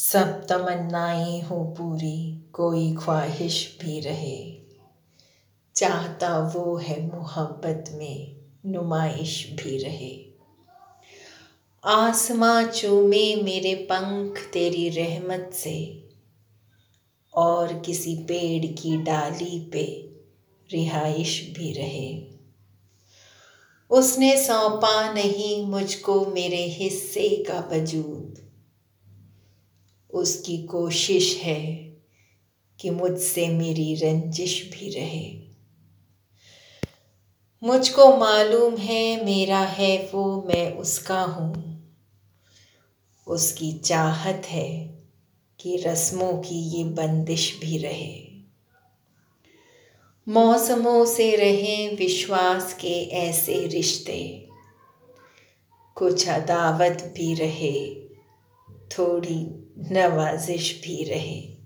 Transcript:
सब तमन्नाएँ हो पूरी, कोई ख्वाहिश भी रहे। चाहता वो है मोहब्बत में, नुमाइश भी रहे। आसमां चूमे मेरे पंख तेरी रहमत से, और किसी पेड़ की डाली पे रिहाइश भी रहे। उसने सौंपा नहीं मुझको मेरे हिस्से का वजूद उसकी कोशिश है कि मुझसे मेरी रंजिश भी रहे। मुझको मालूम है मेरा है वो, मैं उसका हूँ। उसकी चाहत है कि रस्मों की ये बंदिश भी रहे। मौसमों से रहें विश्वास के ऐसे रिश्ते। कुछ अदावत भी रहे। थोड़ी नवाजिश भी रहे।